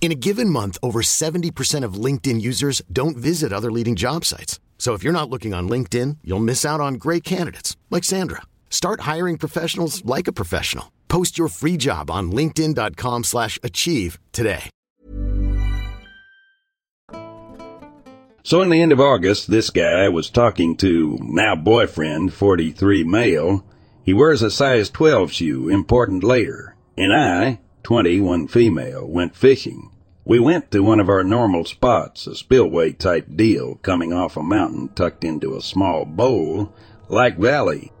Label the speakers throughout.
Speaker 1: In a given month, over 70% of LinkedIn users don't visit other leading job sites. So if you're not looking on LinkedIn, you'll miss out on great candidates like Sandra. Start hiring professionals like a professional. Post your free job on linkedin.com slash achieve today.
Speaker 2: So in the end of August, this guy was talking to now boyfriend, 43 male. He wears a size 12 shoe, important later. And I, 21 female, went fishing. We went to one of our normal spots, a spillway type deal, coming off a mountain tucked into a small bowl, like valley.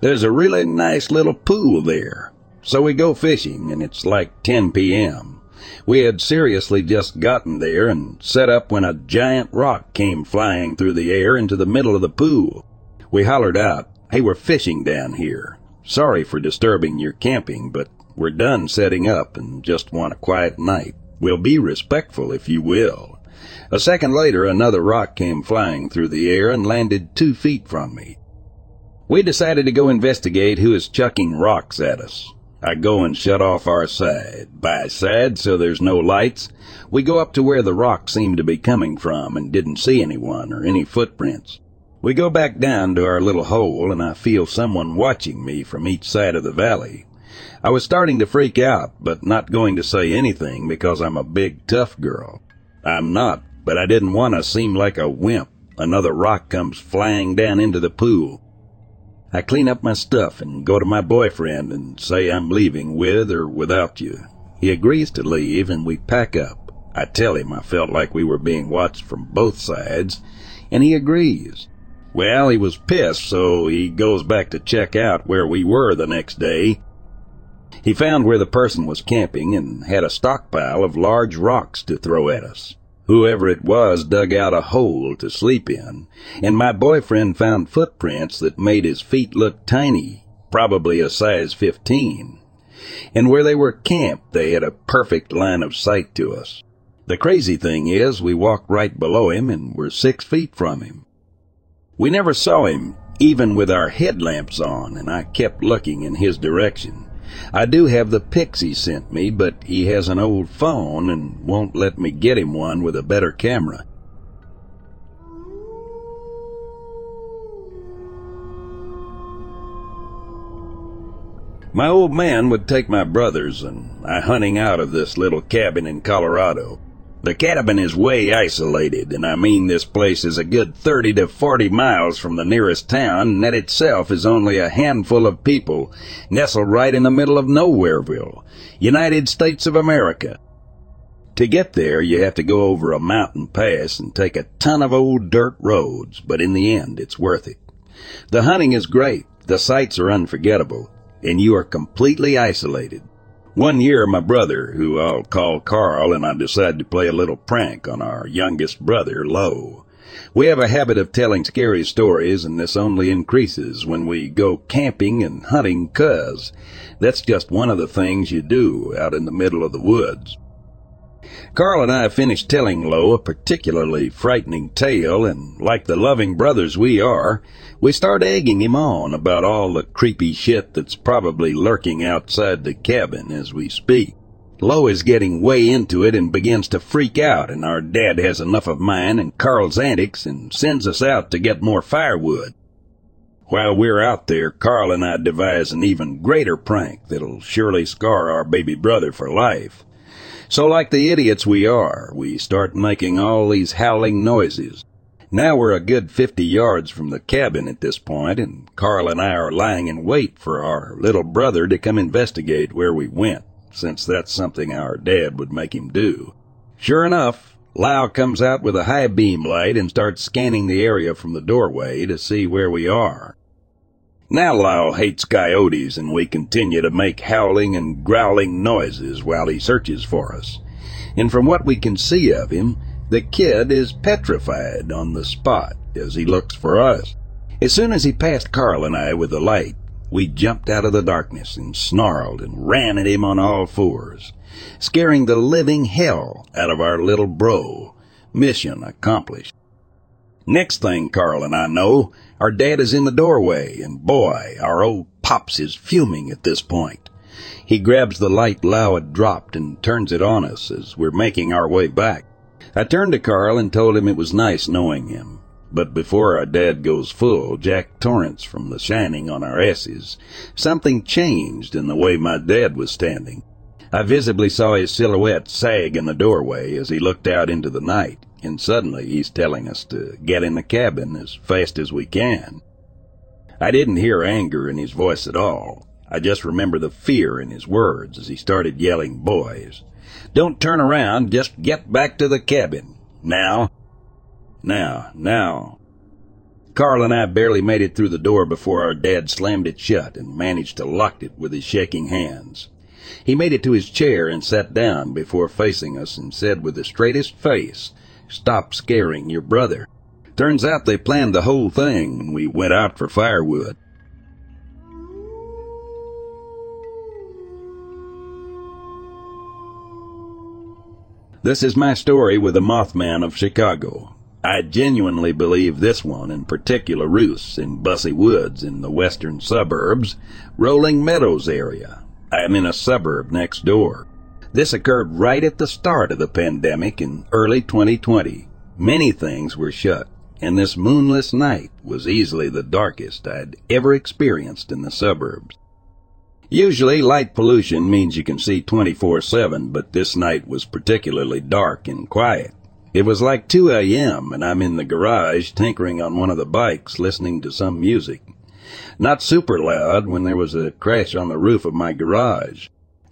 Speaker 2: There's a really nice little pool there. So we go fishing, and it's like 10 p.m. We had seriously just gotten there and set up when a giant rock came flying through the air into the middle of the pool. We hollered out, Hey, we're fishing down here. Sorry for disturbing your camping, but we're done setting up and just want a quiet night. We'll be respectful, if you will. A second later, another rock came flying through the air and landed two feet from me. We decided to go investigate who is chucking rocks at us. I go and shut off our side. By side, so there's no lights. We go up to where the rock seemed to be coming from and didn't see anyone or any footprints. We go back down to our little hole and I feel someone watching me from each side of the valley. I was starting to freak out, but not going to say anything because I'm a big tough girl. I'm not, but I didn't want to seem like a wimp. Another rock comes flying down into the pool. I clean up my stuff and go to my boyfriend and say I'm leaving with or without you. He agrees to leave and we pack up. I tell him I felt like we were being watched from both sides, and he agrees. Well, he was pissed, so he goes back to check out where we were the next day. He found where the person was camping and had a stockpile of large rocks to throw at us. Whoever it was dug out a hole to sleep in, and my boyfriend found footprints that made his feet look tiny, probably a size 15. And where they were camped, they had a perfect line of sight to us. The crazy thing is, we walked right below him and were six feet from him. We never saw him, even with our headlamps on, and I kept looking in his direction. I do have the pics he sent me, but he has an old phone and won't let me get him one with a better camera. My old man would take my brothers and I hunting out of this little cabin in Colorado. The cabin is way isolated, and I mean this place is a good 30 to 40 miles from the nearest town, and that itself is only a handful of people, nestled right in the middle of Nowhereville, United States of America. To get there, you have to go over a mountain pass and take a ton of old dirt roads, but in the end, it's worth it. The hunting is great, the sights are unforgettable, and you are completely isolated. One year, my brother, who I'll call Carl, and I decided to play a little prank on our youngest brother, Lo. We have a habit of telling scary stories, and this only increases when we go camping and hunting cuz. That's just one of the things you do out in the middle of the woods. Carl and I finished telling Lo a particularly frightening tale, and like the loving brothers we are, we start egging him on about all the creepy shit that's probably lurking outside the cabin as we speak. Lo is getting way into it and begins to freak out, and our dad has enough of mine and Carl's antics and sends us out to get more firewood. While we're out there, Carl and I devise an even greater prank that'll surely scar our baby brother for life. So like the idiots we are, we start making all these howling noises. Now we're a good 50 yards from the cabin at this point, and Carl and I are lying in wait for our little brother to come investigate where we went, since that's something our dad would make him do. Sure enough, Lau comes out with a high beam light and starts scanning the area from the doorway to see where we are. Now Lyle hates coyotes, and we continue to make howling and growling noises while he searches for us. And from what we can see of him, the kid is petrified on the spot as he looks for us. As soon as he passed Carl and I with the light, we jumped out of the darkness and snarled and ran at him on all fours, scaring the living hell out of our little bro. Mission accomplished. Next thing Carl and I know, our dad is in the doorway, and boy, our old Pops is fuming at this point. He grabs the light Lau had dropped and turns it on us as we're making our way back. I turned to Carl and told him it was nice knowing him. But before our dad goes full Jack Torrance from The Shining on our asses, something changed in the way my dad was standing. I visibly saw his silhouette sag in the doorway as he looked out into the night and suddenly he's telling us to get in the cabin as fast as we can. I didn't hear anger in his voice at all. I just remember the fear in his words as he started yelling, Boys, don't turn around, just get back to the cabin. Now, now, now. Carl and I barely made it through the door before our dad slammed it shut and managed to lock it with his shaking hands. He made it to his chair and sat down before facing us and said with the straightest face Stop scaring your brother. Turns out they planned the whole thing when we went out for firewood. This is my story with the Mothman of Chicago. I genuinely believe this one in particular roosts in Busse Woods in the western suburbs, Rolling Meadows area. I am in a suburb next door. This occurred right at the start of the pandemic in early 2020. Many things were shut, and this moonless night was easily the darkest I'd ever experienced in the suburbs. Usually, light pollution means you can see 24 7, but this night was particularly dark and quiet. It was like 2 a.m., and I'm in the garage tinkering on one of the bikes listening to some music. Not super loud when there was a crash on the roof of my garage.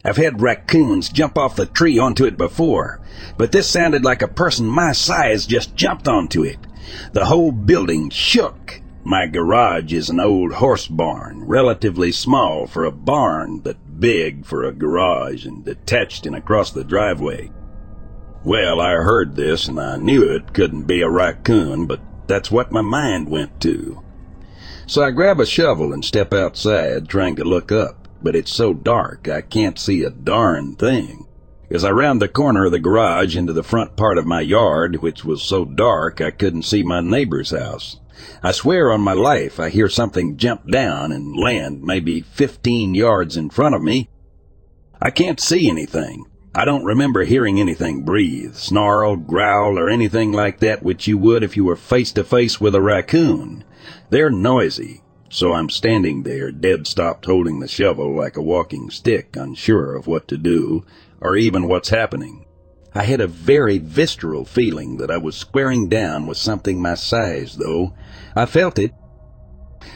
Speaker 2: I've had raccoons jump off the tree onto it before, but this sounded like a person my size just jumped onto it. The whole building shook. My garage is an old horse barn, relatively small for a barn, but big for a garage and detached and across the driveway. Well, I heard this and I knew it couldn't be a raccoon, but that's what my mind went to. So I grab a shovel and step outside, trying to look up but it's so dark I can't see a darn thing. As I round the corner of the garage into the front part of my yard, which was so dark I couldn't see my neighbor's house, I swear on my life I hear something jump down and land maybe 15 yards in front of me. I can't see anything. I don't remember hearing anything breathe, snarl, growl, or anything like that which you would if you were face to face with a raccoon. They're noisy, so I'm standing there, dead stopped holding the shovel like a walking stick, unsure of what to do, or even what's happening. I had a very visceral feeling that I was squaring down with something my size, though. I felt it.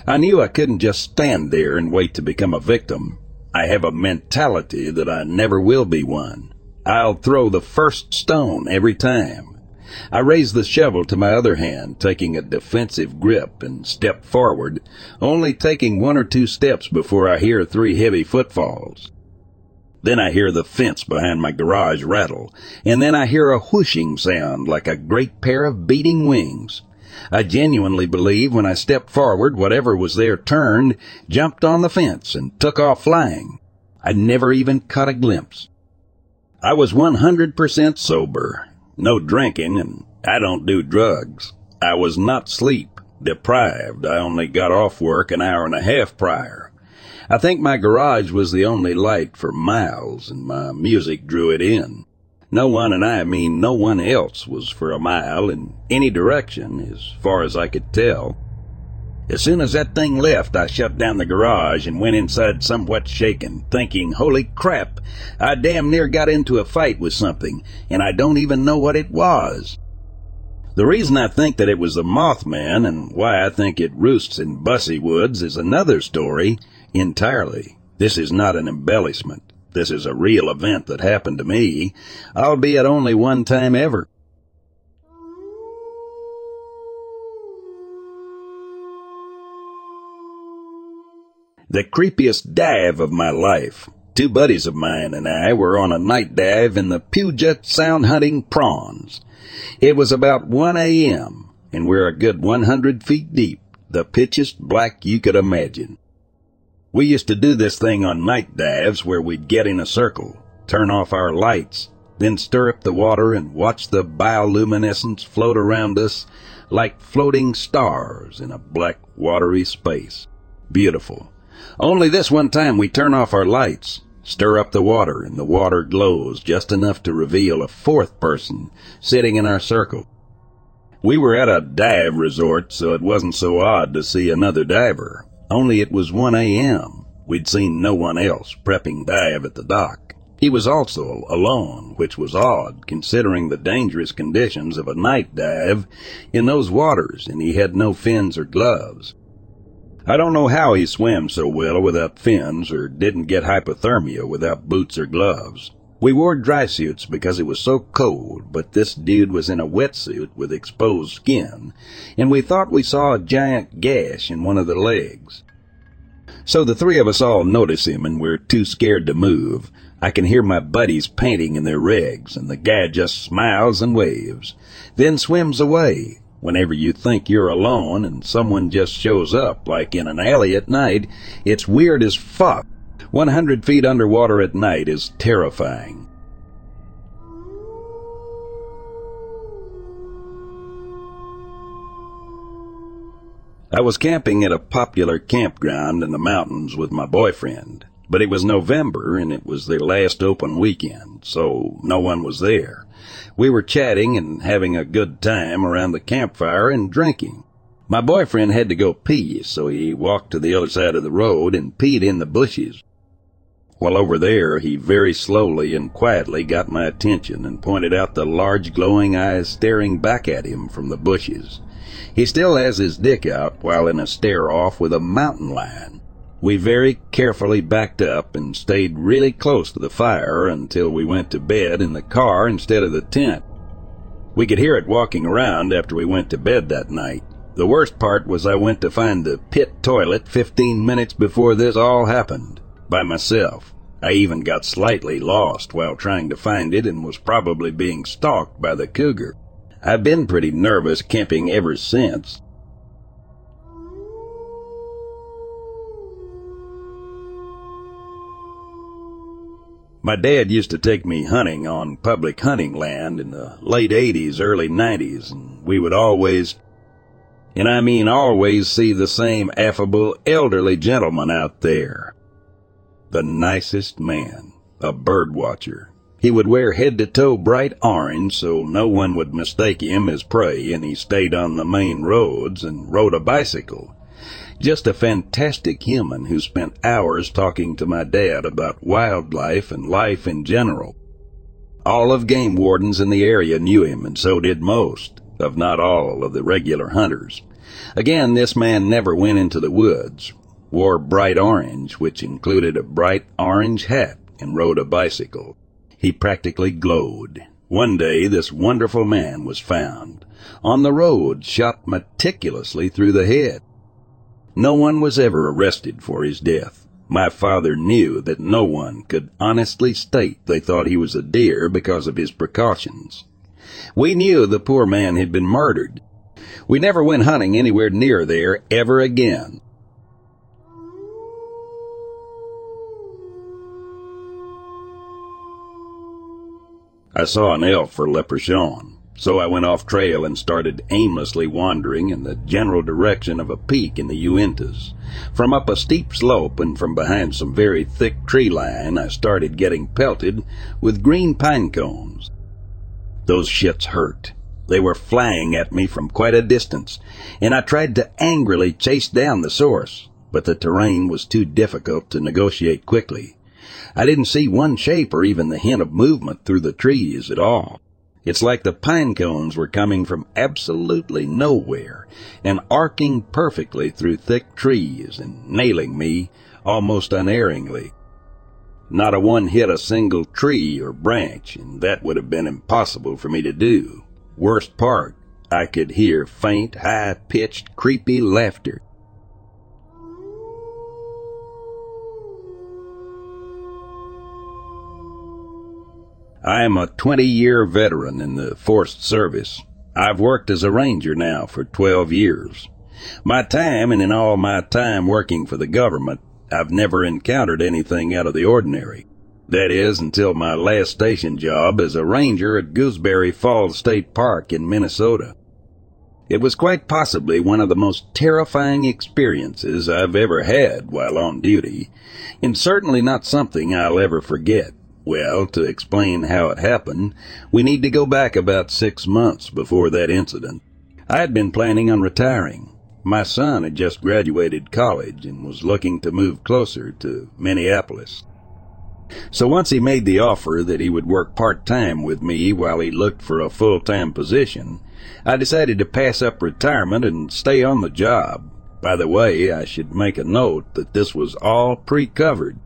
Speaker 2: I knew I couldn't just stand there and wait to become a victim. I have a mentality that I never will be one. I'll throw the first stone every time. I raised the shovel to my other hand, taking a defensive grip, and stepped forward, only taking one or two steps before I hear three heavy footfalls. Then I hear the fence behind my garage rattle, and then I hear a whooshing sound like a great pair of beating wings. I genuinely believe when I stepped forward, whatever was there turned, jumped on the fence, and took off flying. I never even caught a glimpse. I was 100% sober, no drinking, and I don't do drugs. I was not sleep deprived. I only got off work an hour and a half prior. I think my garage was the only light for miles, and my music drew it in. No one, and I mean no one else, was for a mile in any direction, as far as I could tell. As soon as that thing left, I shut down the garage and went inside somewhat shaken, thinking, holy crap, I damn near got into a fight with something, and I don't even know what it was. The reason I think that it was the Mothman and why I think it roosts in Busse Woods is another story entirely. This is not an embellishment. This is a real event that happened to me, albeit only one time ever. The creepiest dive of my life. Two buddies of mine and I were on a night dive in the Puget Sound hunting prawns. It was about 1 a.m., and we're a good 100 feet deep, the pitchiest black you could imagine. We used to do this thing on night dives where we'd get in a circle, turn off our lights, then stir up the water and watch the bioluminescence float around us like floating stars in a black watery space. Beautiful. Only this one time we turn off our lights, stir up the water, and the water glows just enough to reveal a fourth person sitting in our circle. We were at a dive resort, so it wasn't so odd to see another diver. Only it was 1 a.m. We'd seen no one else prepping dive at the dock. He was also alone, which was odd considering the dangerous conditions of a night dive in those waters, and he had no fins or gloves. I don't know how he swam so well without fins or didn't get hypothermia without boots or gloves. We wore dry suits because it was so cold, but this dude was in a wetsuit with exposed skin, and we thought we saw a giant gash in one of the legs. So the three of us all notice him and we're too scared to move. I can hear my buddies panting in their rigs, and the guy just smiles and waves, then swims away. Whenever you think you're alone and someone just shows up, like in an alley at night, it's weird as fuck. 100 feet underwater at night is terrifying. I was camping at a popular campground in the mountains with my boyfriend, but it was November and it was their last open weekend, so no one was there. We were chatting and having a good time around the campfire and drinking. My boyfriend had to go pee, so he walked to the other side of the road and peed in the bushes. While over there, he very slowly and quietly got my attention and pointed out the large glowing eyes staring back at him from the bushes. He still has his dick out while in a stare off with a mountain lion. We very carefully backed up and stayed really close to the fire until we went to bed in the car instead of the tent. We could hear it walking around after we went to bed that night. The worst part was I went to find the pit toilet 15 minutes before this all happened, by myself. I even got slightly lost while trying to find it and was probably being stalked by the cougar. I've been pretty nervous camping ever since. My dad used to take me hunting on public hunting land in the late 80s, early 90s, and we would always, and I mean always, see the same affable elderly gentleman out there. The nicest man, a bird watcher. He would wear head to toe bright orange so no one would mistake him as prey, and he stayed on the main roads and rode a bicycle. Just a fantastic human who spent hours talking to my dad about wildlife and life in general. All of game wardens in the area knew him, and so did most, of not all, of the regular hunters. Again, this man never went into the woods, wore bright orange, which included a bright orange hat, and rode a bicycle. He practically glowed. One day, this wonderful man was found on the road, shot meticulously through the head. No one was ever arrested for his death. My father knew that no one could honestly state they thought he was a deer because of his precautions. We knew the poor man had been murdered. We never went hunting anywhere near there ever again. I saw an elk for Leprechaun, so I went off trail and started aimlessly wandering in the general direction of a peak in the Uintas. From up a steep slope and from behind some very thick tree line, I started getting pelted with green pine cones. Those shits hurt. They were flying at me from quite a distance, and I tried to angrily chase down the source, but the terrain was too difficult to negotiate quickly. I didn't see one shape or even the hint of movement through the trees at all. It's like the pine cones were coming from absolutely nowhere and arcing perfectly through thick trees and nailing me almost unerringly. Not a one hit a single tree or branch, and that would have been impossible for me to do. Worst part, I could hear faint, high pitched, creepy laughter. I am a 20 year veteran in the Forest Service. I've worked as a ranger now for 12 years. My time and in all my time working for the government, I've never encountered anything out of the ordinary. That is, until my last station job as a ranger at Gooseberry Falls State Park in Minnesota. It was quite possibly one of the most terrifying experiences I've ever had while on duty, and certainly not something I'll ever forget. Well, to explain how it happened, we need to go back about six months before that incident. I had been planning on retiring. My son had just graduated college and was looking to move closer to Minneapolis. So once he made the offer that he would work part-time with me while he looked for a full-time position, I decided to pass up retirement and stay on the job. By the way, I should make a note that this was all pre-COVID.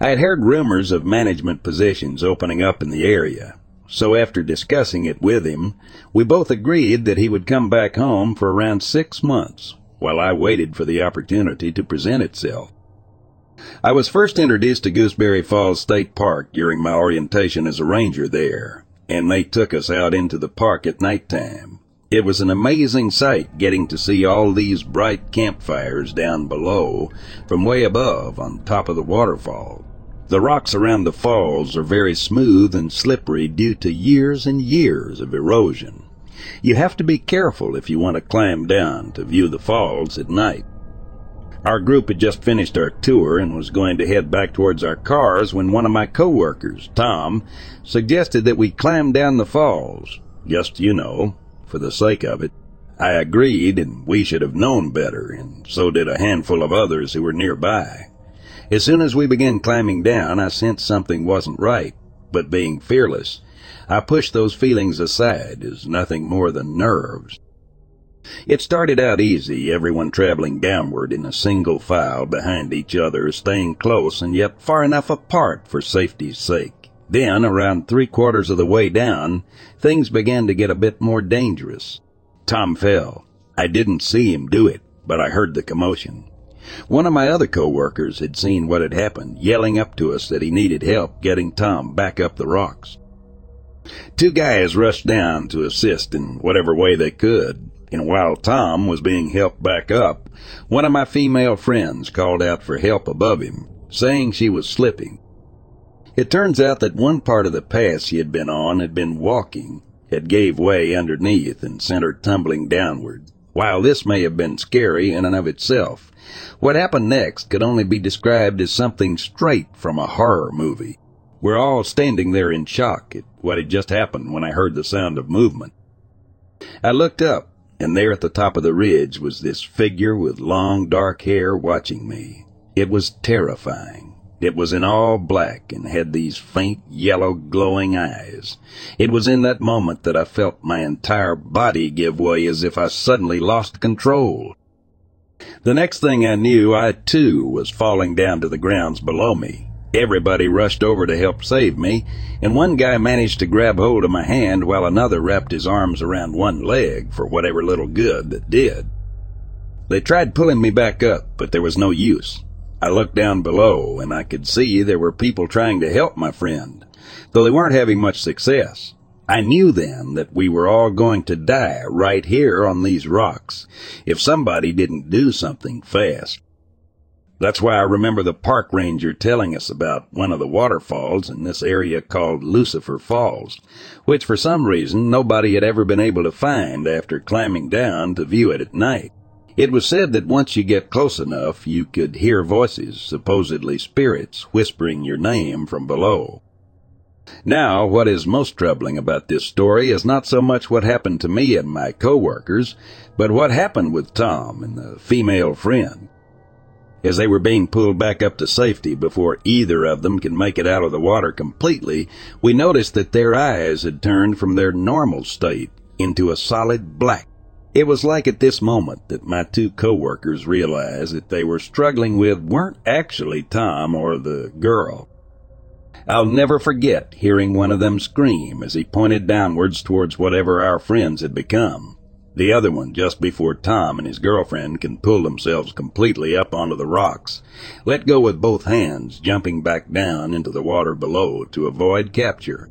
Speaker 2: I had heard rumors of management positions opening up in the area, so after discussing it with him, we both agreed that he would come back home for around six months while I waited for the opportunity to present itself. I was first introduced to Gooseberry Falls State Park during my orientation as a ranger there, and they took us out into the park at night time. It was an amazing sight getting to see all these bright campfires down below from way above on top of the waterfall. The rocks around the falls are very smooth and slippery due to years and years of erosion. You have to be careful if you want to climb down to view the falls at night. Our group had just finished our tour and was going to head back towards our cars when one of my coworkers, Tom, suggested that we climb down the falls. Just, you know, for the sake of it. I agreed, and we should have known better, and so did a handful of others who were nearby. As soon as we began climbing down, I sensed something wasn't right, but being fearless, I pushed those feelings aside as nothing more than nerves. It started out easy, everyone traveling downward in a single file behind each other, staying close and yet far enough apart for safety's sake. Then, around three quarters of the way down, things began to get a bit more dangerous. Tom fell. I didn't see him do it, but I heard the commotion. One of my other co-workers had seen what had happened, yelling up to us that he needed help getting Tom back up the rocks. Two guys rushed down to assist in whatever way they could, and while Tom was being helped back up, one of my female friends called out for help above him, saying she was slipping. It turns out that one part of the path she had been on had been walking, had gave way underneath and sent her tumbling downward. While this may have been scary in and of itself, what happened next could only be described as something straight from a horror movie. We're all standing there in shock at what had just happened when I heard the sound of movement. I looked up, and there at the top of the ridge was this figure with long dark hair watching me. It was terrifying. It was in all black and had these faint yellow glowing eyes. It was in that moment that I felt my entire body give way as if I suddenly lost control. The next thing I knew, I too was falling down to the grounds below me. Everybody rushed over to help save me, and one guy managed to grab hold of my hand while another wrapped his arms around one leg for whatever little good that did. They tried pulling me back up, but there was no use. I looked down below and I could see there were people trying to help my friend, though they weren't having much success. I knew then that we were all going to die right here on these rocks if somebody didn't do something fast. That's why I remember the park ranger telling us about one of the waterfalls in this area called Lucifer Falls, which for some reason nobody had ever been able to find after climbing down to view it at night. It was said that once you get close enough, you could hear voices, supposedly spirits, whispering your name from below. Now, what is most troubling about this story is not so much what happened to me and my coworkers, but what happened with Tom and the female friend. As they were being pulled back up to safety before either of them could make it out of the water completely, we noticed that their eyes had turned from their normal state into a solid black. It was like at this moment that my two coworkers realized that they were struggling with weren't actually Tom or the girl. I'll never forget hearing one of them scream as he pointed downwards towards whatever our friends had become. The other one just before Tom and his girlfriend can pull themselves completely up onto the rocks, let go with both hands, jumping back down into the water below to avoid capture.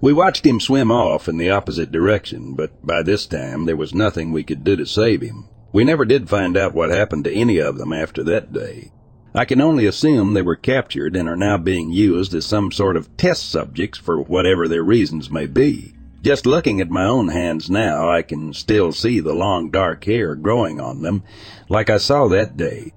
Speaker 2: We watched him swim off in the opposite direction, but by this time there was nothing we could do to save him. We never did find out what happened to any of them after that day. I can only assume they were captured and are now being used as some sort of test subjects for whatever their reasons may be. Just looking at my own hands now, I can still see the long dark hair growing on them, like I saw that day.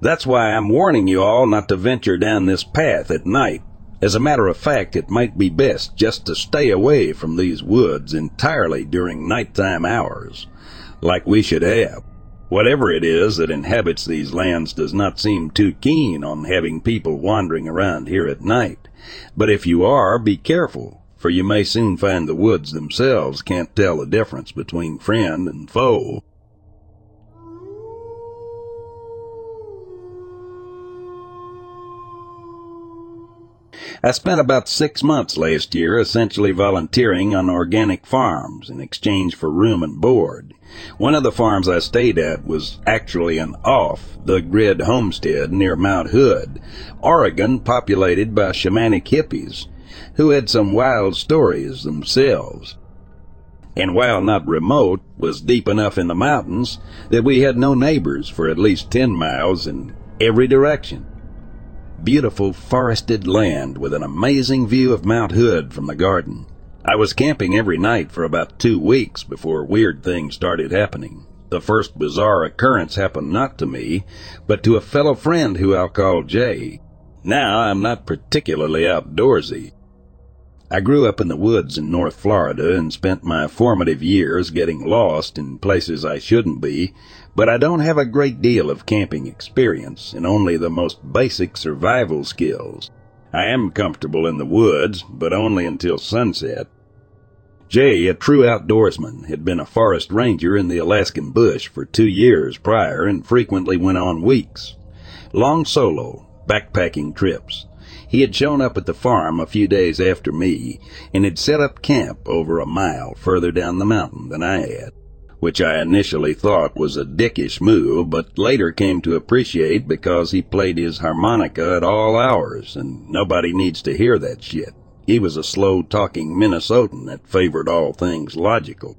Speaker 2: That's why I'm warning you all not to venture down this path at night. As a matter of fact, it might be best just to stay away from these woods entirely during nighttime hours, like we should have. Whatever it is that inhabits these lands does not seem too keen on having people wandering around here at night. But if you are, be careful, for you may soon find the woods themselves can't tell the difference between friend and foe. I spent about six months last year essentially volunteering on organic farms in exchange for room and board. One of the farms I stayed at was actually an off the grid homestead near Mount Hood, Oregon, populated by shamanic hippies who had some wild stories themselves. And while not remote, was deep enough in the mountains that we had no neighbors for at least ten miles in every direction beautiful forested land with an amazing view of Mount Hood from the garden. I was camping every night for about two weeks before weird things started happening. The first bizarre occurrence happened not to me, but to a fellow friend who I'll call Jay. Now I'm not particularly outdoorsy. I grew up in the woods in North Florida and spent my formative years getting lost in places I shouldn't be, but I don't have a great deal of camping experience and only the most basic survival skills. I am comfortable in the woods, but only until sunset. Jay, a true outdoorsman, had been a forest ranger in the Alaskan bush for two years prior and frequently went on weeks. Long solo, backpacking trips. He had shown up at the farm a few days after me and had set up camp over a mile further down the mountain than I had, which I initially thought was a dickish move, but later came to appreciate because he played his harmonica at all hours and nobody needs to hear that shit. He was a slow talking Minnesotan that favored all things logical.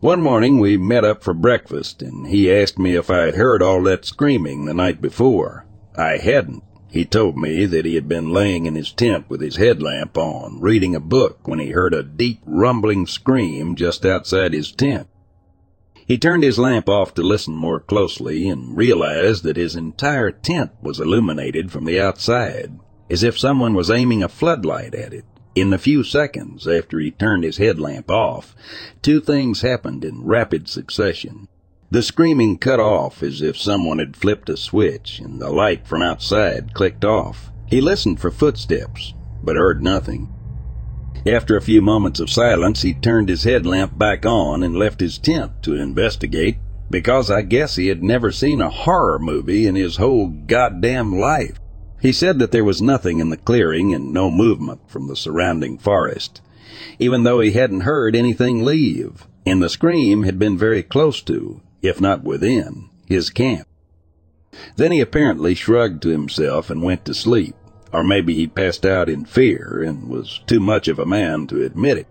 Speaker 2: One morning we met up for breakfast and he asked me if I had heard all that screaming the night before. I hadn't. He told me that he had been laying in his tent with his headlamp on, reading a book, when he heard a deep rumbling scream just outside his tent. He turned his lamp off to listen more closely and realized that his entire tent was illuminated from the outside, as if someone was aiming a floodlight at it. In the few seconds after he turned his headlamp off, two things happened in rapid succession. The screaming cut off as if someone had flipped a switch and the light from outside clicked off. He listened for footsteps, but heard nothing. After a few moments of silence, he turned his headlamp back on and left his tent to investigate because I guess he had never seen a horror movie in his whole goddamn life. He said that there was nothing in the clearing and no movement from the surrounding forest, even though he hadn't heard anything leave, and the scream had been very close to, if not within, his camp. Then he apparently shrugged to himself and went to sleep, or maybe he passed out in fear and was too much of a man to admit it.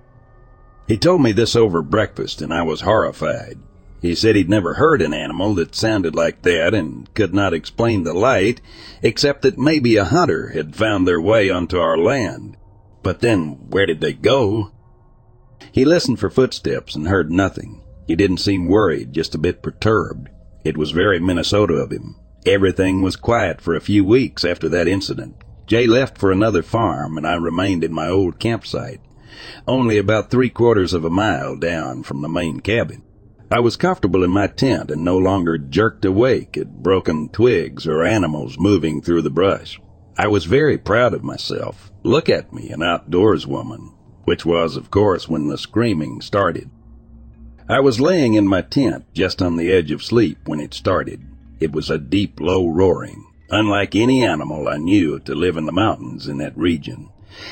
Speaker 2: He told me this over breakfast and I was horrified. He said he'd never heard an animal that sounded like that and could not explain the light, except that maybe a hunter had found their way onto our land. But then, where did they go? He listened for footsteps and heard nothing. He didn't seem worried, just a bit perturbed. It was very Minnesota of him. Everything was quiet for a few weeks after that incident. Jay left for another farm, and I remained in my old campsite, only about three quarters of a mile down from the main cabin. I was comfortable in my tent and no longer jerked awake at broken twigs or animals moving through the brush. I was very proud of myself. Look at me, an outdoors woman, which was, of course, when the screaming started. I was laying in my tent just on the edge of sleep when it started. It was a deep, low roaring, unlike any animal I knew to live in the mountains in that region.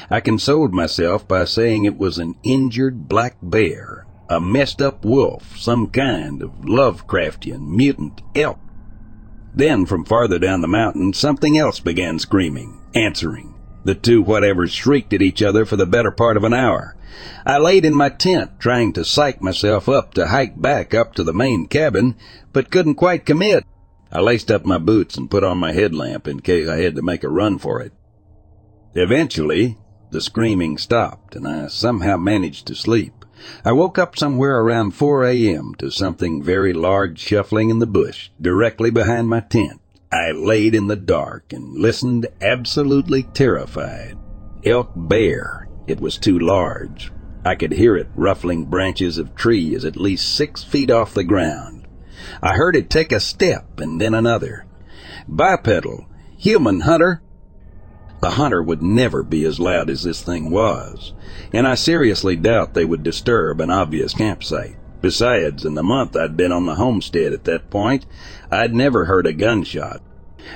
Speaker 2: I consoled myself by saying it was an injured black bear a messed up wolf, some kind of Lovecraftian mutant elk. Then, from farther down the mountain, something else began screaming, answering. The two whatevers shrieked at each other for the better part of an hour. I laid in my tent, trying to psych myself up to hike back up to the main cabin, but couldn't quite commit. I laced up my boots and put on my headlamp in case I had to make a run for it. Eventually, the screaming stopped, and I somehow managed to sleep. I woke up somewhere around 4 a.m. to something very large shuffling in the bush directly behind my tent. I laid in the dark and listened absolutely terrified. Elk bear. It was too large. I could hear it ruffling branches of trees at least six feet off the ground. I heard it take a step and then another. Bipedal. Human hunter. The hunter would never be as loud as this thing was, and I seriously doubt they would disturb an obvious campsite. Besides, in the month I'd been on the homestead at that point, I'd never heard a gunshot.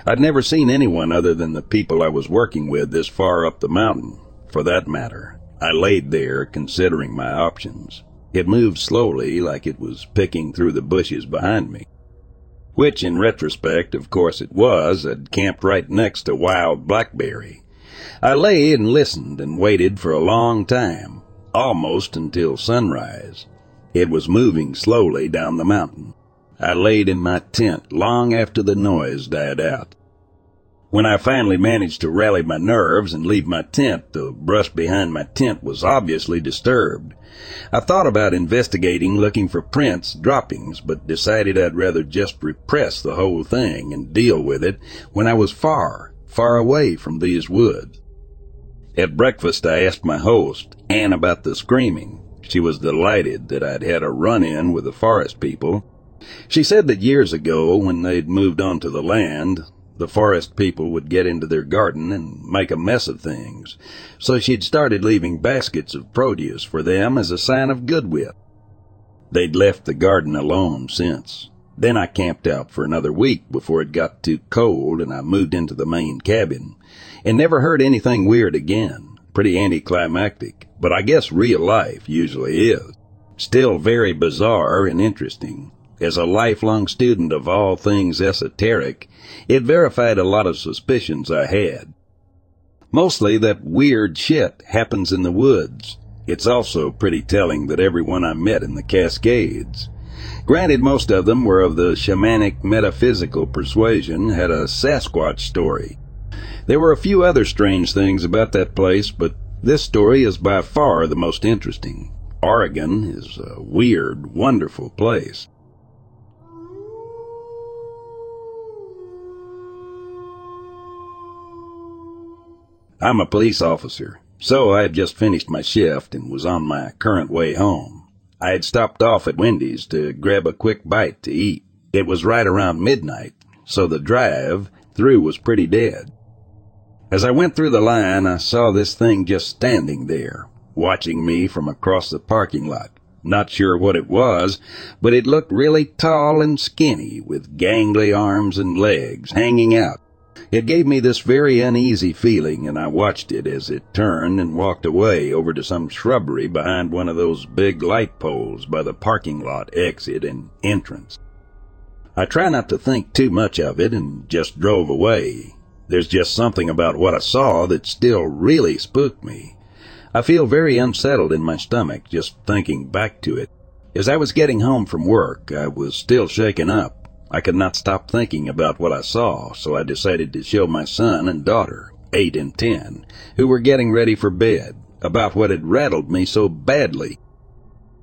Speaker 2: I'd never seen anyone other than the people I was working with this far up the mountain. For that matter, I laid there considering my options. It moved slowly, like it was picking through the bushes behind me which in retrospect, of course it was, had camped right next to Wild Blackberry. I lay and listened and waited for a long time, almost until sunrise. It was moving slowly down the mountain. I laid in my tent long after the noise died out. When I finally managed to rally my nerves and leave my tent, the brush behind my tent was obviously disturbed. I thought about investigating looking for prints, droppings, but decided I'd rather just repress the whole thing and deal with it when I was far, far away from these woods. At breakfast I asked my host, Anne, about the screaming. She was delighted that I'd had a run-in with the forest people. She said that years ago, when they'd moved onto the land, the forest people would get into their garden and make a mess of things, so she'd started leaving baskets of produce for them as a sign of goodwill. They'd left the garden alone since. Then I camped out for another week before it got too cold and I moved into the main cabin and never heard anything weird again. Pretty anticlimactic, but I guess real life usually is. Still very bizarre and interesting. As a lifelong student of all things esoteric, it verified a lot of suspicions I had. Mostly that weird shit happens in the woods. It's also pretty telling that everyone I met in the Cascades, granted most of them were of the shamanic metaphysical persuasion, had a Sasquatch story. There were a few other strange things about that place, but this story is by far the most interesting. Oregon is a weird, wonderful place. I'm a police officer, so I had just finished my shift and was on my current way home. I had stopped off at Wendy's to grab a quick bite to eat. It was right around midnight, so the drive through was pretty dead. As I went through the line, I saw this thing just standing there, watching me from across the parking lot. Not sure what it was, but it looked really tall and skinny, with gangly arms and legs hanging out. It gave me this very uneasy feeling, and I watched it as it turned and walked away over to some shrubbery behind one of those big light poles by the parking lot exit and entrance. I try not to think too much of it and just drove away. There's just something about what I saw that still really spooked me. I feel very unsettled in my stomach just thinking back to it. As I was getting home from work, I was still shaken up. I could not stop thinking about what I saw, so I decided to show my son and daughter, eight and ten, who were getting ready for bed, about what had rattled me so badly.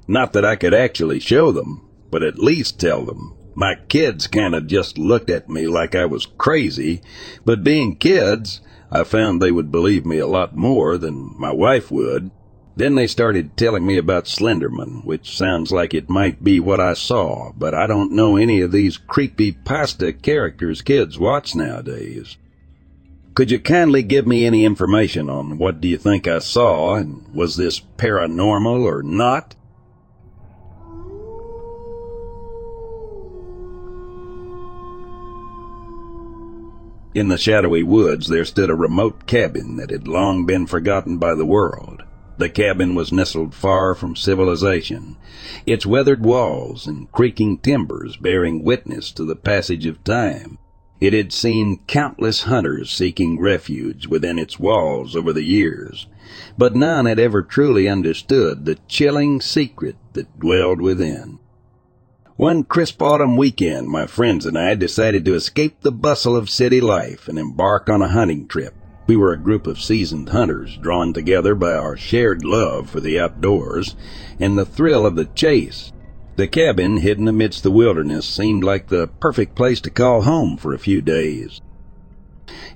Speaker 2: Not that I could actually show them, but at least tell them my kids kind of just looked at me like I was crazy, but being kids, I found they would believe me a lot more than my wife would. Then they started telling me about Slenderman, which sounds like it might be what I saw, but I don't know any of these creepy pasta characters kids watch nowadays. Could you kindly give me any information on what do you think I saw, and was this paranormal or not? In the shadowy woods there stood a remote cabin that had long been forgotten by the world. The cabin was nestled far from civilization, its weathered walls and creaking timbers bearing witness to the passage of time. It had seen countless hunters seeking refuge within its walls over the years, but none had ever truly understood the chilling secret that dwelled within. One crisp autumn weekend, my friends and I decided to escape the bustle of city life and embark on a hunting trip. We were a group of seasoned hunters drawn together by our shared love for the outdoors and the thrill of the chase. The cabin hidden amidst the wilderness seemed like the perfect place to call home for a few days.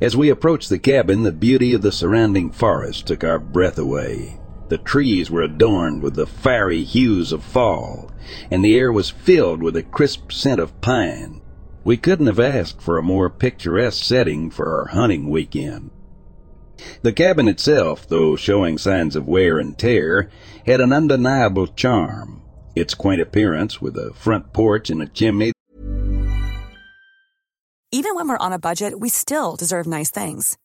Speaker 2: As we approached the cabin, the beauty of the surrounding forest took our breath away. The trees were adorned with the fiery hues of fall, and the air was filled with a crisp scent of pine. We couldn't have asked for a more picturesque setting for our hunting weekend. The cabin itself, though showing signs of wear and tear, had an undeniable charm. Its quaint appearance, with a front porch and a chimney.
Speaker 3: Even when we're on a budget, we still deserve nice things.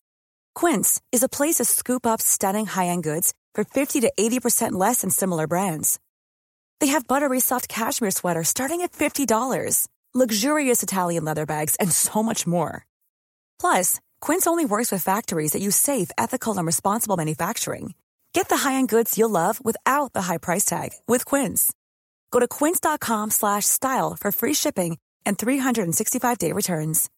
Speaker 3: Quince is a place to scoop up stunning high end goods for 50 to 80% less than similar brands. They have buttery soft cashmere sweaters starting at $50, luxurious Italian leather bags, and so much more. Plus, Quince only works with factories that use safe, ethical, and responsible manufacturing. Get the high-end goods you'll love without the high price tag with Quince. Go to quince.com/style for free shipping and 365-day returns.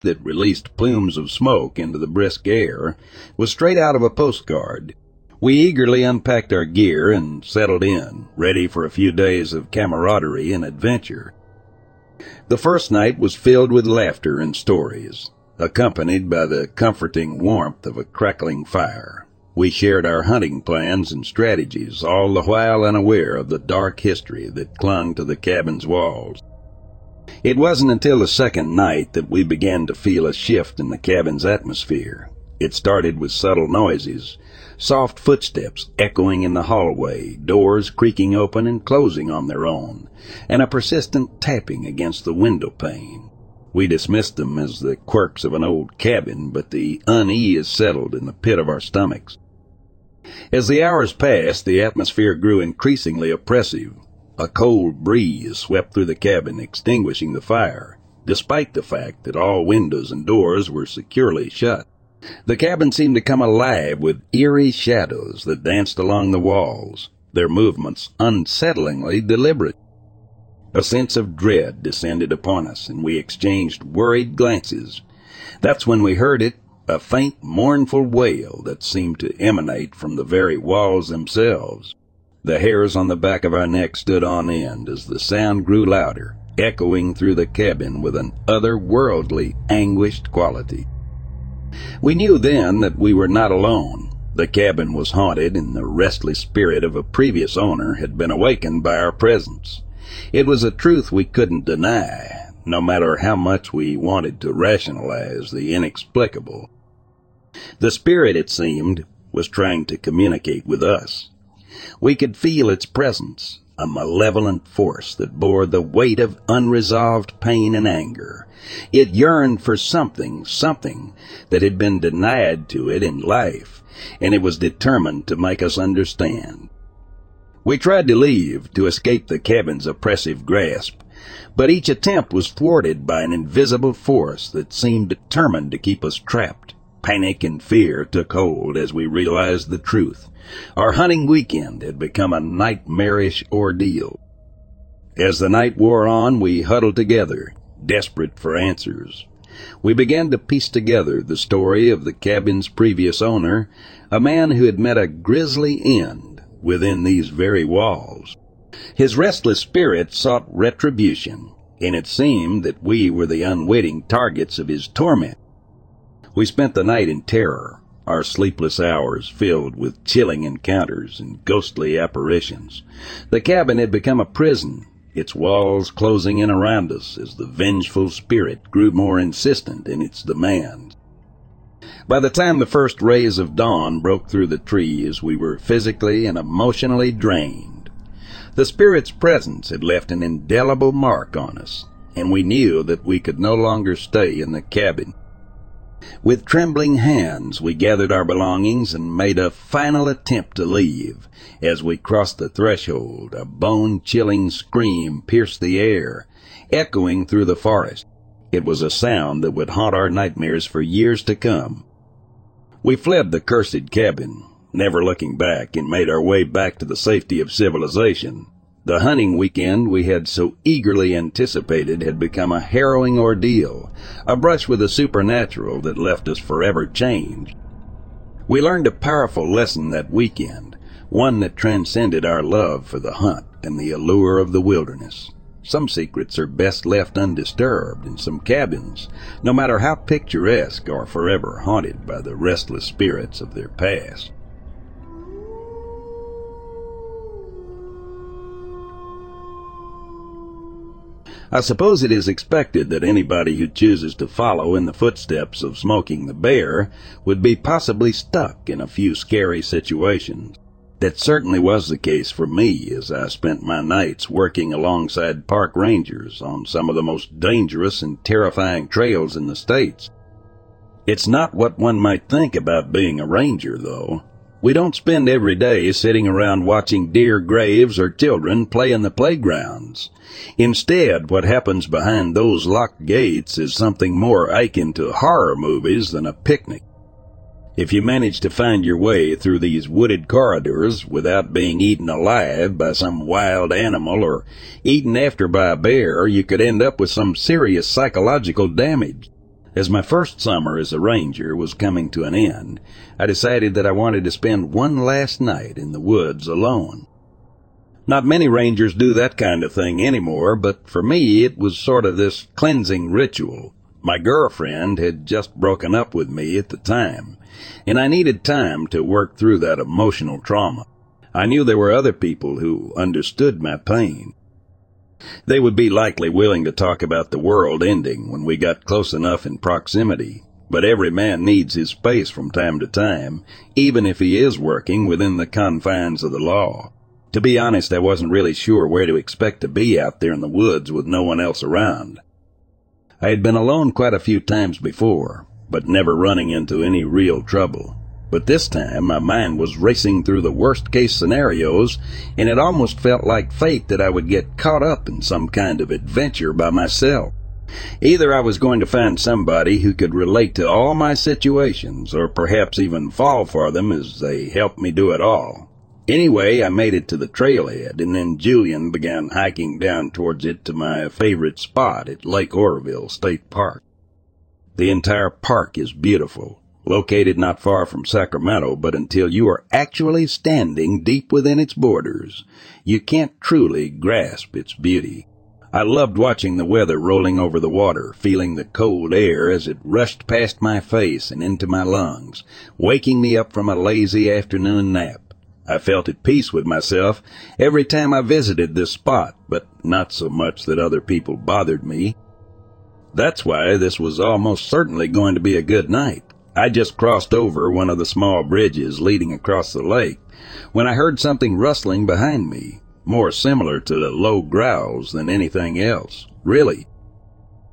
Speaker 2: That released plumes of smoke into the brisk air was straight out of a postcard. We eagerly unpacked our gear and settled in, ready for a few days of camaraderie and adventure. The first night was filled with laughter and stories, accompanied by the comforting warmth of a crackling fire. We shared our hunting plans and strategies, all the while unaware of the dark history that clung to the cabin's walls. It wasn't until the second night that we began to feel a shift in the cabin's atmosphere. It started with subtle noises, soft footsteps echoing in the hallway, doors creaking open and closing on their own, and a persistent tapping against the window pane. We dismissed them as the quirks of an old cabin, but the unease settled in the pit of our stomachs. As the hours passed, the atmosphere grew increasingly oppressive. A cold breeze swept through the cabin, extinguishing the fire, despite the fact that all windows and doors were securely shut. The cabin seemed to come alive with eerie shadows that danced along the walls, their movements unsettlingly deliberate. A sense of dread descended upon us, and we exchanged worried glances. That's when we heard it, a faint, mournful wail that seemed to emanate from the very walls themselves. The hairs on the back of our neck stood on end as the sound grew louder, echoing through the cabin with an otherworldly, anguished quality. We knew then that we were not alone. The cabin was haunted and the restless spirit of a previous owner had been awakened by our presence. It was a truth we couldn't deny, no matter how much we wanted to rationalize the inexplicable. The spirit, it seemed, was trying to communicate with us. We could feel its presence, a malevolent force that bore the weight of unresolved pain and anger. It yearned for something, something that had been denied to it in life, and it was determined to make us understand. We tried to leave to escape the cabin's oppressive grasp, but each attempt was thwarted by an invisible force that seemed determined to keep us trapped. Panic and fear took hold as we realized the truth. Our hunting weekend had become a nightmarish ordeal. As the night wore on, we huddled together, desperate for answers. We began to piece together the story of the cabin's previous owner, a man who had met a grisly end within these very walls. His restless spirit sought retribution, and it seemed that we were the unwitting targets of his torment. We spent the night in terror, our sleepless hours filled with chilling encounters and ghostly apparitions. The cabin had become a prison, its walls closing in around us as the vengeful spirit grew more insistent in its demands. By the time the first rays of dawn broke through the trees, we were physically and emotionally drained. The spirit's presence had left an indelible mark on us, and we knew that we could no longer stay in the cabin. With trembling hands, we gathered our belongings and made a final attempt to leave. As we crossed the threshold, a bone-chilling scream pierced the air, echoing through the forest. It was a sound that would haunt our nightmares for years to come. We fled the cursed cabin, never looking back, and made our way back to the safety of civilization. The hunting weekend we had so eagerly anticipated had become a harrowing ordeal, a brush with the supernatural that left us forever changed. We learned a powerful lesson that weekend, one that transcended our love for the hunt and the allure of the wilderness. Some secrets are best left undisturbed in some cabins, no matter how picturesque or forever haunted by the restless spirits of their past. I suppose it is expected that anybody who chooses to follow in the footsteps of Smokey the Bear would be possibly stuck in a few scary situations. That certainly was the case for me as I spent my nights working alongside park rangers on some of the most dangerous and terrifying trails in the States. It's not what one might think about being a ranger, though. We don't spend every day sitting around watching deer graves or children play in the playgrounds. Instead, what happens behind those locked gates is something more akin to horror movies than a picnic. If you manage to find your way through these wooded corridors without being eaten alive by some wild animal or eaten after by a bear, you could end up with some serious psychological damage. As my first summer as a ranger was coming to an end, I decided that I wanted to spend one last night in the woods alone. Not many rangers do that kind of thing anymore, but for me it was sort of this cleansing ritual. My girlfriend had just broken up with me at the time, and I needed time to work through that emotional trauma. I knew there were other people who understood my pain, they would be likely willing to talk about the world ending when we got close enough in proximity, but every man needs his space from time to time, even if he is working within the confines of the law. To be honest, I wasn't really sure where to expect to be out there in the woods with no one else around. I had been alone quite a few times before, but never running into any real trouble. But this time my mind was racing through the worst case scenarios, and it almost felt like fate that I would get caught up in some kind of adventure by myself. Either I was going to find somebody who could relate to all my situations, or perhaps even fall for them as they helped me do it all. Anyway, I made it to the trailhead, and then Julian began hiking down towards it to my favorite spot at Lake Oroville State Park. The entire park is beautiful, located not far from Sacramento, but until you are actually standing deep within its borders, you can't truly grasp its beauty. I loved watching the weather rolling over the water, feeling the cold air as it rushed past my face and into my lungs, waking me up from a lazy afternoon nap. I felt at peace with myself every time I visited this spot, but not so much that other people bothered me. That's why this was almost certainly going to be a good night. I just crossed over one of the small bridges leading across the lake when I heard something rustling behind me more similar to the low growls than anything else, really.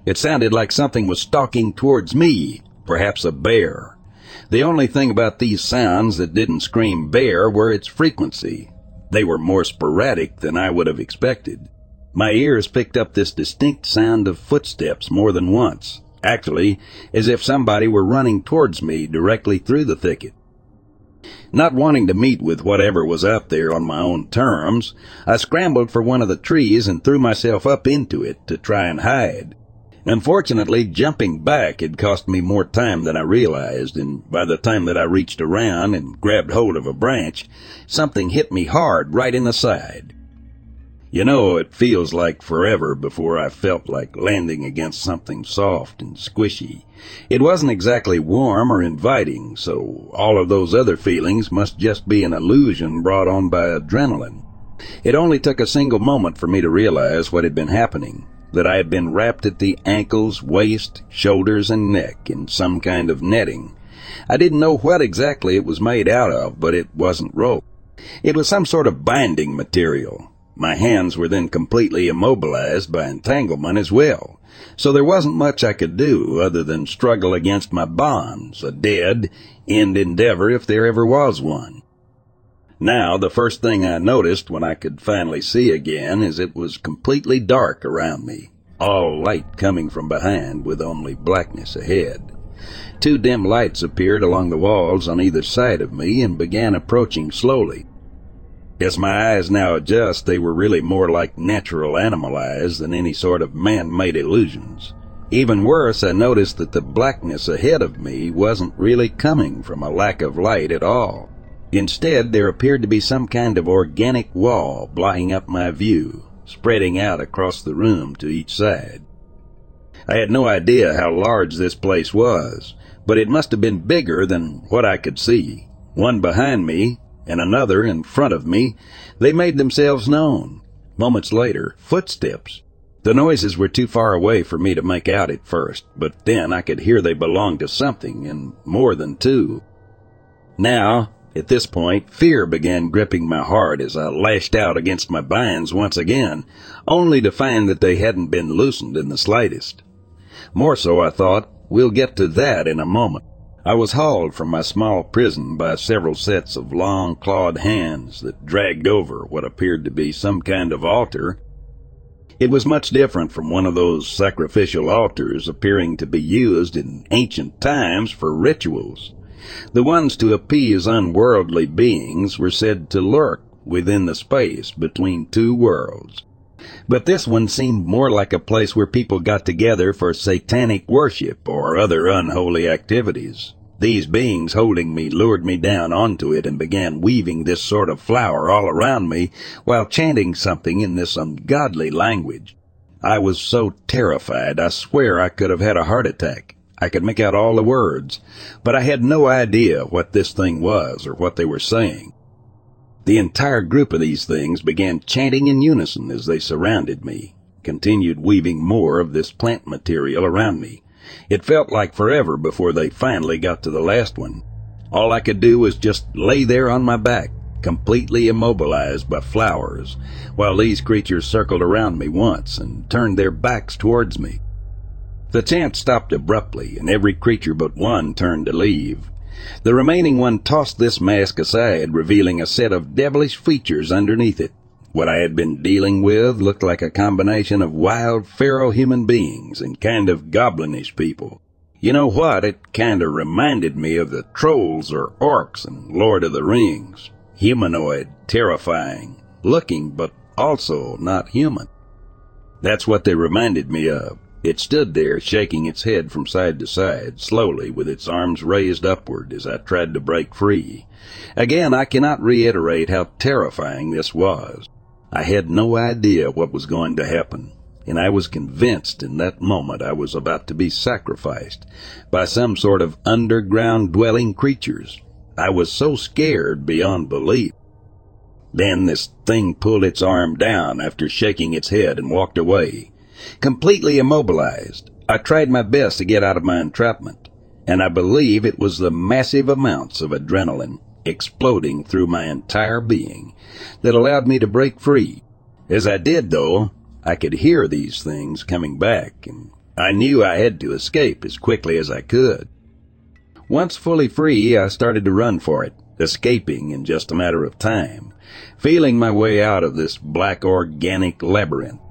Speaker 2: It sounded like something was stalking towards me, perhaps a bear. The only thing about these sounds that didn't scream bear were its frequency. They were more sporadic than I would have expected. My ears picked up this distinct sound of footsteps more than once, actually, as if somebody were running towards me directly through the thicket. Not wanting to meet with whatever was up there on my own terms, I scrambled for one of the trees and threw myself up into it to try and hide. Unfortunately, jumping back had cost me more time than I realized, and by the time that I reached around and grabbed hold of a branch, something hit me hard right in the side. You know, it feels like forever before I felt like landing against something soft and squishy. It wasn't exactly warm or inviting, so all of those other feelings must just be an illusion brought on by adrenaline. It only took a single moment for me to realize what had been happening, that I had been wrapped at the ankles, waist, shoulders, and neck in some kind of netting. I didn't know what exactly it was made out of, but it wasn't rope. It was some sort of binding material, my hands were then completely immobilized by entanglement as well, so there wasn't much I could do other than struggle against my bonds, a dead end endeavor if there ever was one. Now, the first thing I noticed when I could finally see again is it was completely dark around me, all light coming from behind with only blackness ahead. Two dim lights appeared along the walls on either side of me and began approaching slowly. As my eyes now adjust, they were really more like natural animal eyes than any sort of man-made illusions. Even worse, I noticed that the blackness ahead of me wasn't really coming from a lack of light at all. Instead, there appeared to be some kind of organic wall blocking up my view, spreading out across the room to each side. I had no idea how large this place was, but it must have been bigger than what I could see. One behind me, and another in front of me, they made themselves known. Moments later, footsteps. The noises were too far away for me to make out at first, but then I could hear they belonged to something, and more than two. Now, at this point, fear began gripping my heart as I lashed out against my binds once again, only to find that they hadn't been loosened in the slightest. More so, I thought, we'll get to that in a moment. I was hauled from my small prison by several sets of long clawed hands that dragged over what appeared to be some kind of altar. It was much different from one of those sacrificial altars appearing to be used in ancient times for rituals. The ones to appease unworldly beings were said to lurk within the space between two worlds. But this one seemed more like a place where people got together for satanic worship or other unholy activities. These beings holding me lured me down onto it and began weaving this sort of flower all around me while chanting something in this ungodly language. I was so terrified I swear I could have had a heart attack. I could make out all the words, but I had no idea what this thing was or what they were saying. The entire group of these things began chanting in unison as they surrounded me, continued weaving more of this plant material around me. It felt like forever before they finally got to the last one. All I could do was just lay there on my back, completely immobilized by flowers, while these creatures circled around me once and turned their backs towards me. The chant stopped abruptly, and every creature but one turned to leave. The remaining one tossed this mask aside, revealing a set of devilish features underneath it. What I had been dealing with looked like a combination of wild, feral human beings and kind of goblinish people. You know what? It kind of reminded me of the trolls or orcs in Lord of the Rings. Humanoid, terrifying, looking, but also not human. That's what they reminded me of. It stood there, shaking its head from side to side, slowly, with its arms raised upward as I tried to break free. Again, I cannot reiterate how terrifying this was. I had no idea what was going to happen. and I was convinced in that moment I was about to be sacrificed by some sort of underground dwelling creatures. I was so scared beyond belief. Then this thing pulled its arm down after shaking its head and walked away. Completely immobilized, I tried my best to get out of my entrapment, and I believe it was the massive amounts of adrenaline exploding through my entire being that allowed me to break free. As I did, though, I could hear these things coming back, and I knew I had to escape as quickly as I could. Once fully free, I started to run for it, escaping in just a matter of time, feeling my way out of this black organic labyrinth.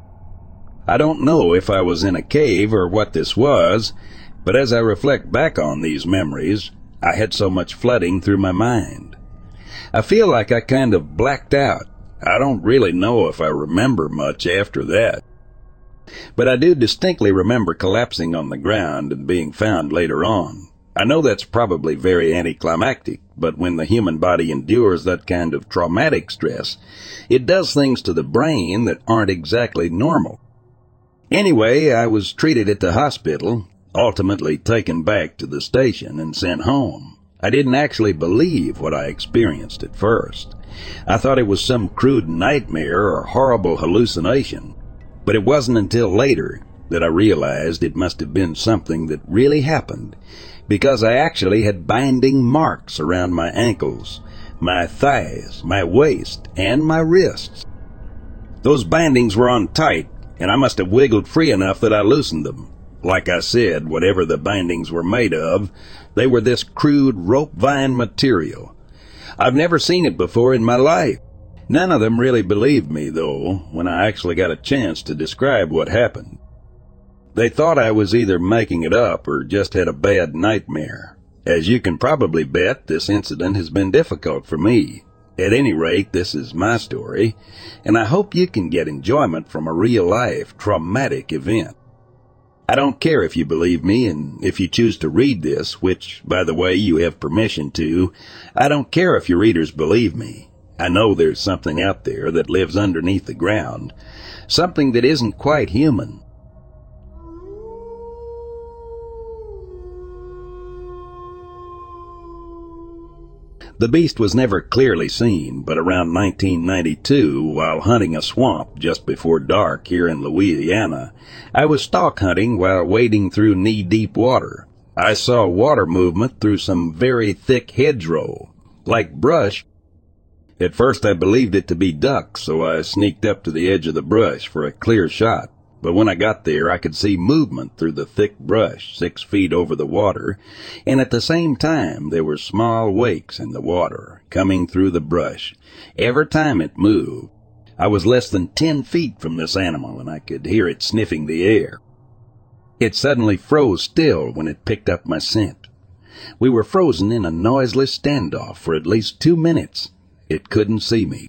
Speaker 2: I don't know if I was in a cave or what this was, but as I reflect back on these memories, I had so much flooding through my mind. I feel like I kind of blacked out I don't really know if I remember much after that. But I do distinctly remember collapsing on the ground and being found later on. I know that's probably very anticlimactic, but when the human body endures that kind of traumatic stress, it does things to the brain that aren't exactly normal. Anyway, I was treated at the hospital, ultimately taken back to the station and sent home. I didn't actually believe what I experienced at first. I thought it was some crude nightmare or horrible hallucination, but it wasn't until later that I realized it must have been something that really happened because I actually had binding marks around my ankles, my thighs, my waist, and my wrists. Those bindings were on tight, and I must have wiggled free enough that I loosened them. Like I said, whatever the bindings were made of, they were this crude rope vine material, I've never seen it before in my life. None of them really believed me, though, when I actually got a chance to describe what happened. They thought I was either making it up or just had a bad nightmare. As you can probably bet, this incident has been difficult for me. At any rate, this is my story, and I hope you can get enjoyment from a real life, traumatic event. I don't care if you believe me and if you choose to read this, which, by the way, you have permission to. I don't care if your readers believe me. I know there's something out there that lives underneath the ground, something that isn't quite human, The beast was never clearly seen, but around 1992, while hunting a swamp just before dark here in Louisiana, I was stalk hunting while wading through knee-deep water. I saw water movement through some very thick hedgerow, like brush. At first I believed it to be ducks, so I sneaked up to the edge of the brush for a clear shot. But when I got there, I could see movement through the thick brush six feet over the water, and at the same time there were small wakes in the water coming through the brush. Every time it moved, I was less than ten feet from this animal and I could hear it sniffing the air. It suddenly froze still when it picked up my scent. We were frozen in a noiseless standoff for at least two minutes. It couldn't see me.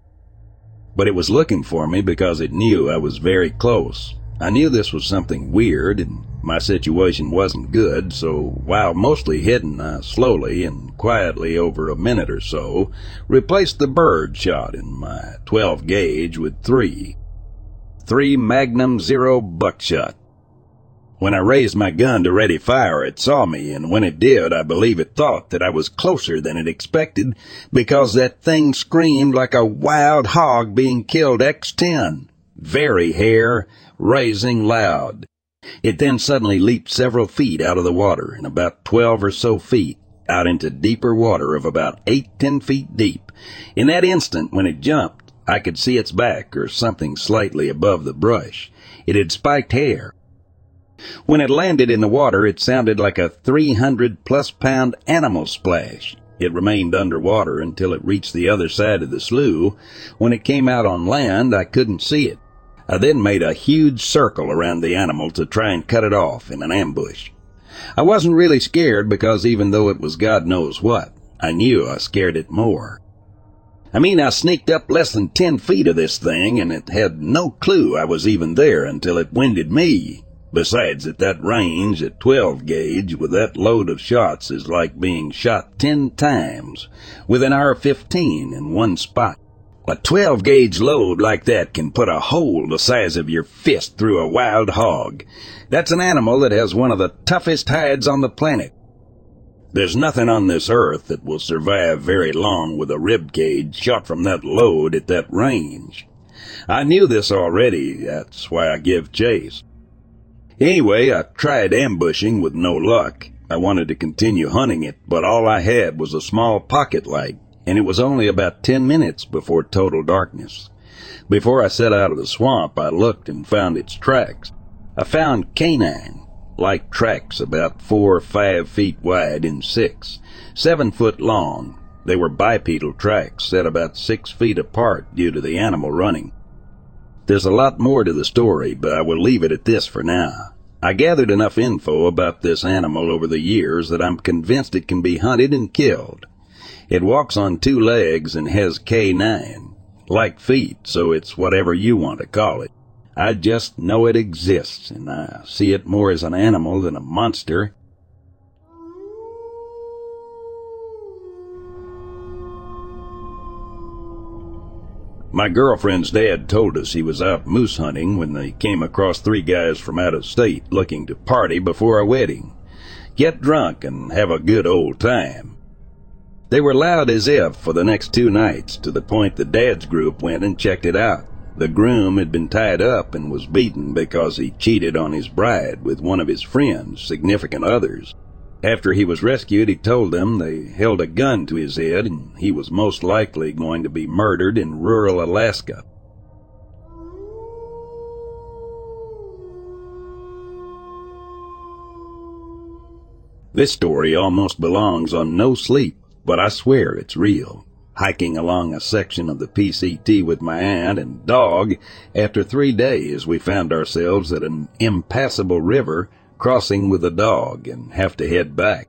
Speaker 2: But it was looking for me because it knew I was very close I knew this was something weird and my situation wasn't good, so while mostly hidden, I slowly and quietly over a minute or so replaced the bird shot in my 12 gauge with three. Three Magnum Zero buckshot. When I raised my gun to ready fire, it saw me, and when it did, I believe it thought that I was closer than it expected, because that thing screamed like a wild hog being killed X10. Very hair, rising loud. It then suddenly leaped several feet out of the water and about twelve or so feet out into deeper water of about eight, ten feet deep. In that instant, when it jumped, I could see its back or something slightly above the brush. It had spiked hair. When it landed in the water, it sounded like a 300 plus pound animal splash. It remained underwater until it reached the other side of the slough. When it came out on land, I couldn't see it. I then made a huge circle around the animal to try and cut it off in an ambush. I wasn't really scared because even though it was God knows what, I knew I scared it more. I mean, I sneaked up less than ten feet of this thing and it had no clue I was even there until it winded me. Besides, at that range, at 12 gauge, with that load of shots is like being shot ten times with an R-15 in one spot. A 12 gauge load like that can put a hole the size of your fist through a wild hog. That's an animal that has one of the toughest hides on the planet. There's nothing on this earth that will survive very long with a rib cage shot from that load at that range. I knew this already, that's why I give chase. Anyway, I tried ambushing with no luck. I wanted to continue hunting it, but all I had was a small pocket light, and it was only about ten minutes before total darkness. Before I set out of the swamp, I looked and found its tracks. I found canine, like tracks about four or five feet wide and six, seven foot long. They were bipedal tracks set about six feet apart due to the animal running. There's a lot more to the story, but I will leave it at this for now. I gathered enough info about this animal over the years that I'm convinced it can be hunted and killed. It walks on two legs and has K9, like feet, so it's whatever you want to call it. I just know it exists, and I see it more as an animal than a monster. My girlfriend's dad told us he was out moose hunting when they came across three guys from out of state looking to party before a wedding, get drunk, and have a good old time. They were loud as if for the next two nights, to the point the dad's group went and checked it out. The groom had been tied up and was beaten because he cheated on his bride with one of his friends, significant others. After he was rescued, he told them they held a gun to his head and he was most likely going to be murdered in rural Alaska. This story almost belongs on No Sleep, but I swear it's real hiking along a section of the PCT with my aunt and dog, after three days we found ourselves at an impassable river crossing with a dog and have to head back.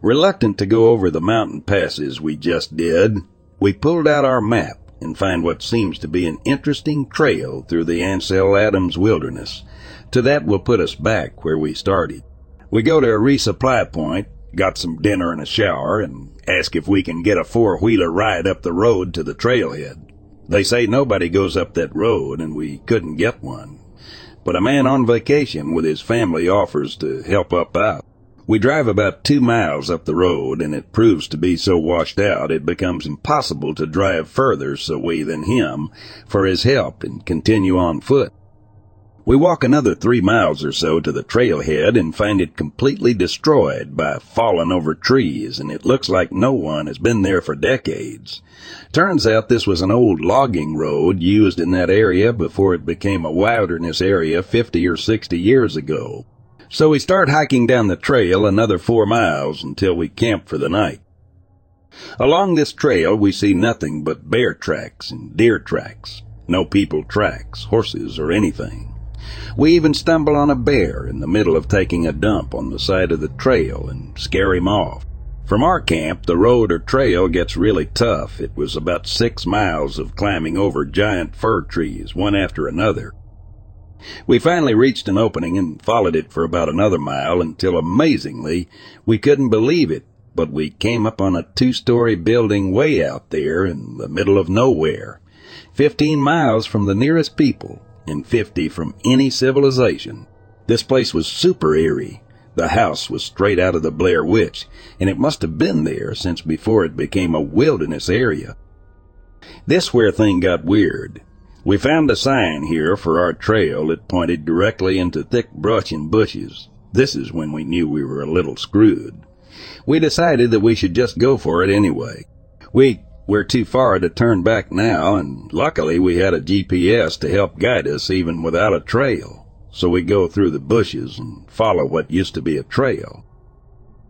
Speaker 2: Reluctant to go over the mountain passes we just did, we pulled out our map and find what seems to be an interesting trail through the Ansel Adams wilderness. To that will put us back where we started. We go to a resupply point, got some dinner and a shower, and ask if we can get a four wheeler ride up the road to the trailhead. They say nobody goes up that road, and we couldn't get one. But a man on vacation with his family offers to help up out. We drive about two miles up the road, and it proves to be so washed out it becomes impossible to drive further so we than him for his help and continue on foot. We walk another three miles or so to the trailhead and find it completely destroyed by fallen over trees, and it looks like no one has been there for decades. Turns out this was an old logging road used in that area before it became a wilderness area 50 or 60 years ago. So we start hiking down the trail another four miles until we camp for the night. Along this trail we see nothing but bear tracks and deer tracks. No people tracks, horses, or anything. We even stumble on a bear in the middle of taking a dump on the side of the trail and scare him off. From our camp, the road or trail gets really tough. It was about six miles of climbing over giant fir trees, one after another. We finally reached an opening and followed it for about another mile until amazingly we couldn't believe it, but we came up on a two-story building way out there in the middle of nowhere, fifteen miles from the nearest people and 50 from any civilization. This place was super eerie. The house was straight out of the Blair Witch, and it must have been there since before it became a wilderness area. This where thing got weird. We found a sign here for our trail that pointed directly into thick brush and bushes. This is when we knew we were a little screwed. We decided that we should just go for it anyway. We we're too far to turn back now, and luckily we had a GPS to help guide us even without a trail. So we go through the bushes and follow what used to be a trail.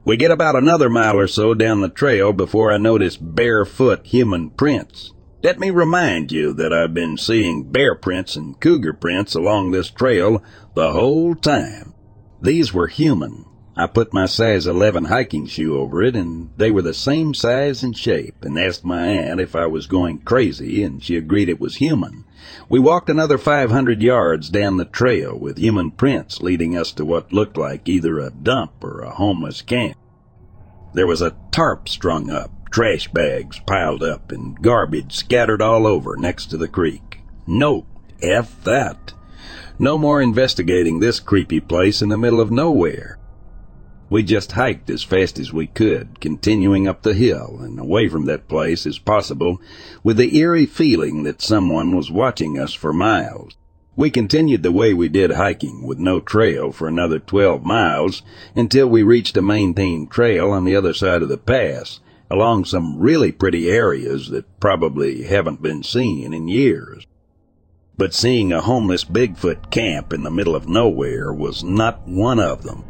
Speaker 2: We get about another mile or so down the trail before I notice barefoot human prints. Let me remind you that I've been seeing bear prints and cougar prints along this trail the whole time. These were human, I put my size 11 hiking shoe over it, and they were the same size and shape, and asked my aunt if I was going crazy, and she agreed it was human. We walked another 500 yards down the trail with human prints leading us to what looked like either a dump or a homeless camp. There was a tarp strung up, trash bags piled up, and garbage scattered all over next to the creek. No, F that. No more investigating this creepy place in the middle of nowhere. We just hiked as fast as we could, continuing up the hill and away from that place as possible, with the eerie feeling that someone was watching us for miles. We continued the way we did hiking with no trail for another 12 miles until we reached a maintained trail on the other side of the pass, along some really pretty areas that probably haven't been seen in years. But seeing a homeless Bigfoot camp in the middle of nowhere was not one of them.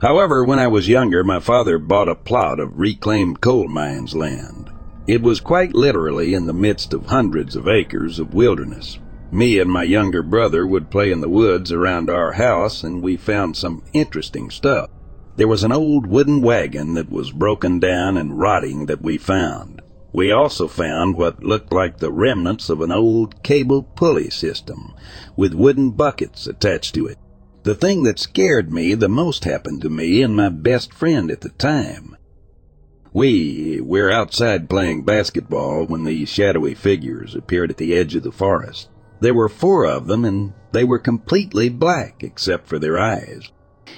Speaker 2: However, when I was younger, my father bought a plot of reclaimed coal mines land. It was quite literally in the midst of hundreds of acres of wilderness. Me and my younger brother would play in the woods around our house, and we found some interesting stuff. There was an old wooden wagon that was broken down and rotting that we found. We also found what looked like the remnants of an old cable pulley system with wooden buckets attached to it. The thing that scared me the most happened to me and my best friend at the time. We were outside playing basketball when these shadowy figures appeared at the edge of the forest. There were four of them and they were completely black except for their eyes.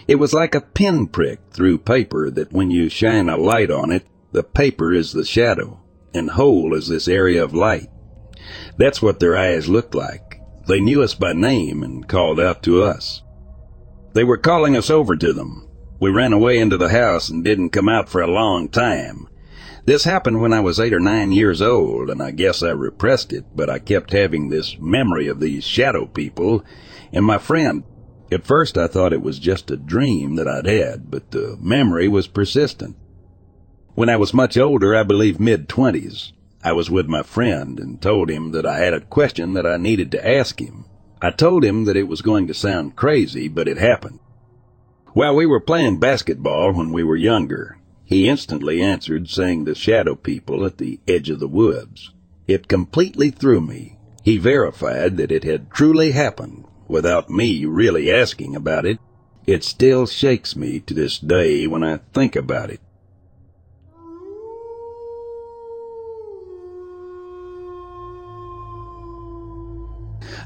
Speaker 2: It was like a pinprick through paper that when you shine a light on it, the paper is the shadow and whole is this area of light. That's what their eyes looked like. They knew us by name and called out to us. They were calling us over to them. We ran away into the house and didn't come out for a long time. This happened when I was eight or nine years old, and I guess I repressed it, but I kept having this memory of these shadow people and my friend. At first I thought it was just a dream that I'd had, but the memory was persistent. When I was much older, I believe mid-twenties, I was with my friend and told him that I had a question that I needed to ask him. I told him that it was going to sound crazy, but it happened. While we were playing basketball when we were younger, he instantly answered saying the shadow people at the edge of the woods. It completely threw me. He verified that it had truly happened without me really asking about it. It still shakes me to this day when I think about it.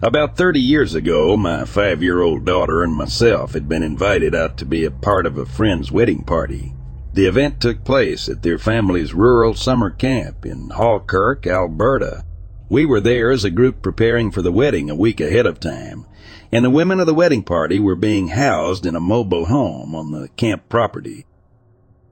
Speaker 2: About 30 years ago, my five year old daughter and myself had been invited out to be a part of a friend's wedding party. The event took place at their family's rural summer camp in Halkirk, Alberta. We were there as a group preparing for the wedding a week ahead of time, and the women of the wedding party were being housed in a mobile home on the camp property.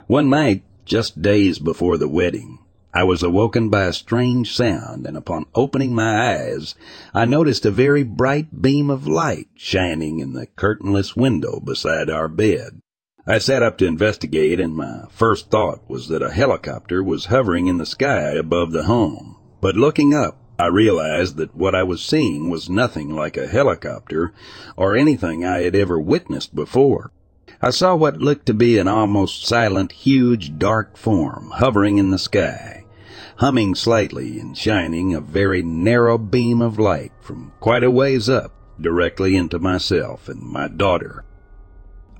Speaker 2: One night, just days before the wedding, I was awoken by a strange sound, and upon opening my eyes, I noticed a very bright beam of light shining in the curtainless window beside our bed. I sat up to investigate, and my first thought was that a helicopter was hovering in the sky above the home. But looking up, I realized that what I was seeing was nothing like a helicopter or anything I had ever witnessed before. I saw what looked to be an almost silent, huge, dark form hovering in the sky humming slightly and shining a very narrow beam of light from quite a ways up directly into myself and my daughter.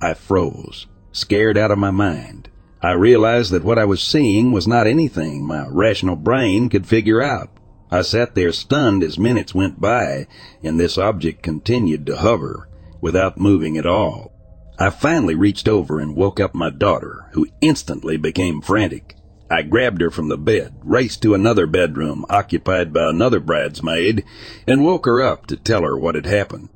Speaker 2: I froze, scared out of my mind. I realized that what I was seeing was not anything my rational brain could figure out. I sat there stunned as minutes went by, and this object continued to hover without moving at all. I finally reached over and woke up my daughter, who instantly became frantic. I grabbed her from the bed, raced to another bedroom occupied by another bridesmaid, and woke her up to tell her what had happened.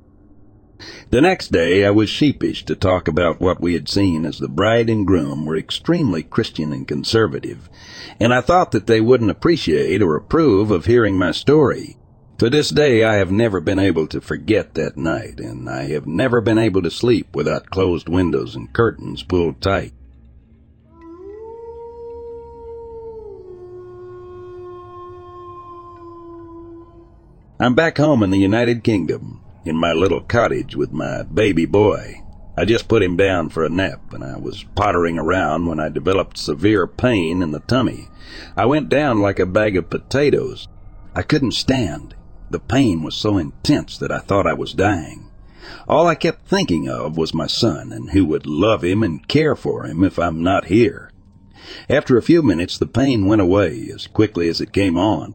Speaker 2: The next day I was sheepish to talk about what we had seen as the bride and groom were extremely Christian and conservative, and I thought that they wouldn't appreciate or approve of hearing my story. To this day I have never been able to forget that night, and I have never been able to sleep without closed windows and curtains pulled tight. I'm back home in the United Kingdom, in my little cottage with my baby boy. I just put him down for a nap, and I was pottering around when I developed severe pain in the tummy. I went down like a bag of potatoes. I couldn't stand. The pain was so intense that I thought I was dying. All I kept thinking of was my son and who would love him and care for him if I'm not here. After a few minutes, the pain went away as quickly as it came on.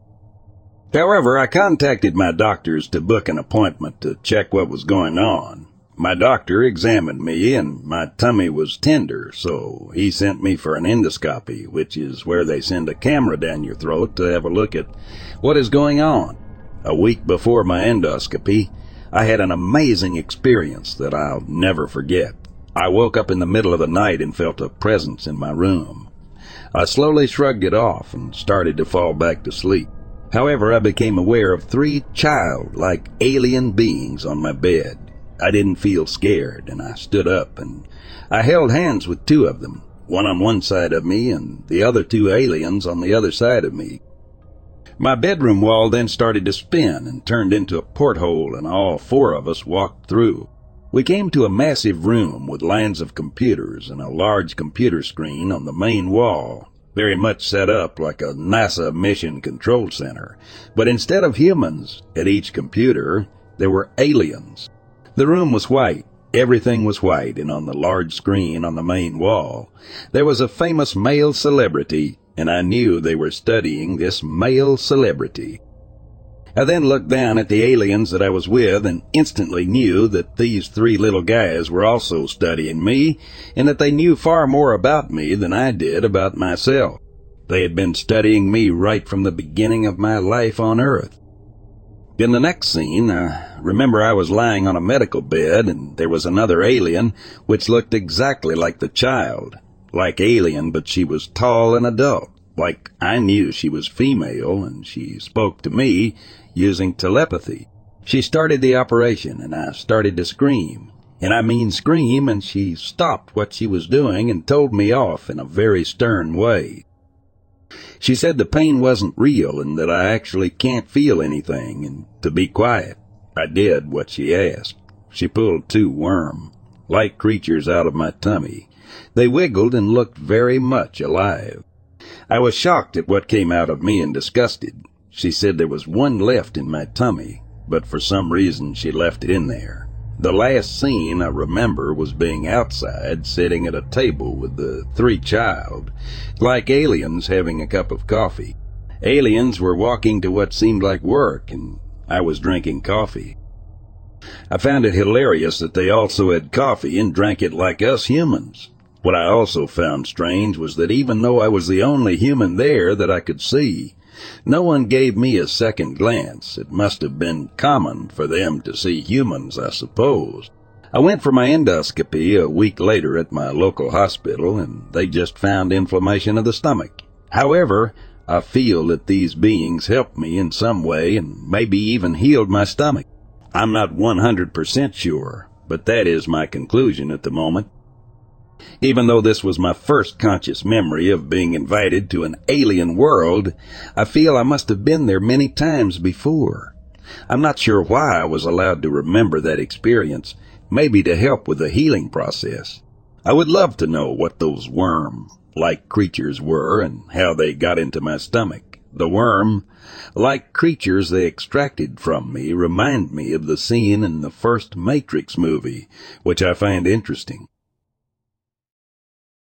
Speaker 2: However, I contacted my doctors to book an appointment to check what was going on. My doctor examined me and my tummy was tender, so he sent me for an endoscopy, which is where they send a camera down your throat to have a look at what is going on. A week before my endoscopy, I had an amazing experience that I'll never forget. I woke up in the middle of the night and felt a presence in my room. I slowly shrugged it off and started to fall back to sleep. However, I became aware of three childlike alien beings on my bed. I didn't feel scared, and I stood up and I held hands with two of them, one on one side of me and the other two aliens on the other side of me. My bedroom wall then started to spin and turned into a porthole, and all four of us walked through. We came to a massive room with lines of computers and a large computer screen on the main wall, very much set up like a NASA mission control center. But instead of humans at each computer, there were aliens. The room was white. Everything was white, and on the large screen on the main wall, there was a famous male celebrity, and I knew they were studying this male celebrity. I then looked down at the aliens that I was with and instantly knew that these three little guys were also studying me and that they knew far more about me than I did about myself. They had been studying me right from the beginning of my life on Earth. In the next scene, I remember I was lying on a medical bed and there was another alien which looked exactly like the child. Like Alien, but she was tall and adult. Like I knew she was female and she spoke to me using telepathy. She started the operation and I started to scream. And I mean scream and she stopped what she was doing and told me off in a very stern way. She said the pain wasn't real and that I actually can't feel anything and to be quiet. I did what she asked. She pulled two worm, like creatures out of my tummy. They wiggled and looked very much alive. I was shocked at what came out of me and disgusted. She said there was one left in my tummy, but for some reason she left it in there. The last scene I remember was being outside, sitting at a table with the three child, like aliens having a cup of coffee. Aliens were walking to what seemed like work, and I was drinking coffee. I found it hilarious that they also had coffee and drank it like us humans. What I also found strange was that even though I was the only human there that I could see, no one gave me a second glance. It must have been common for them to see humans, I suppose. I went for my endoscopy a week later at my local hospital and they just found inflammation of the stomach. However, I feel that these beings helped me in some way and maybe even healed my stomach. I'm not 100% sure, but that is my conclusion at the moment. Even though this was my first conscious memory of being invited to an alien world, I feel I must have been there many times before. I'm not sure why I was allowed to remember that experience, maybe to help with the healing process. I would love to know what those worm like creatures were and how they got into my stomach. The worm like creatures they extracted from me remind me of the scene in the first Matrix movie, which I find interesting.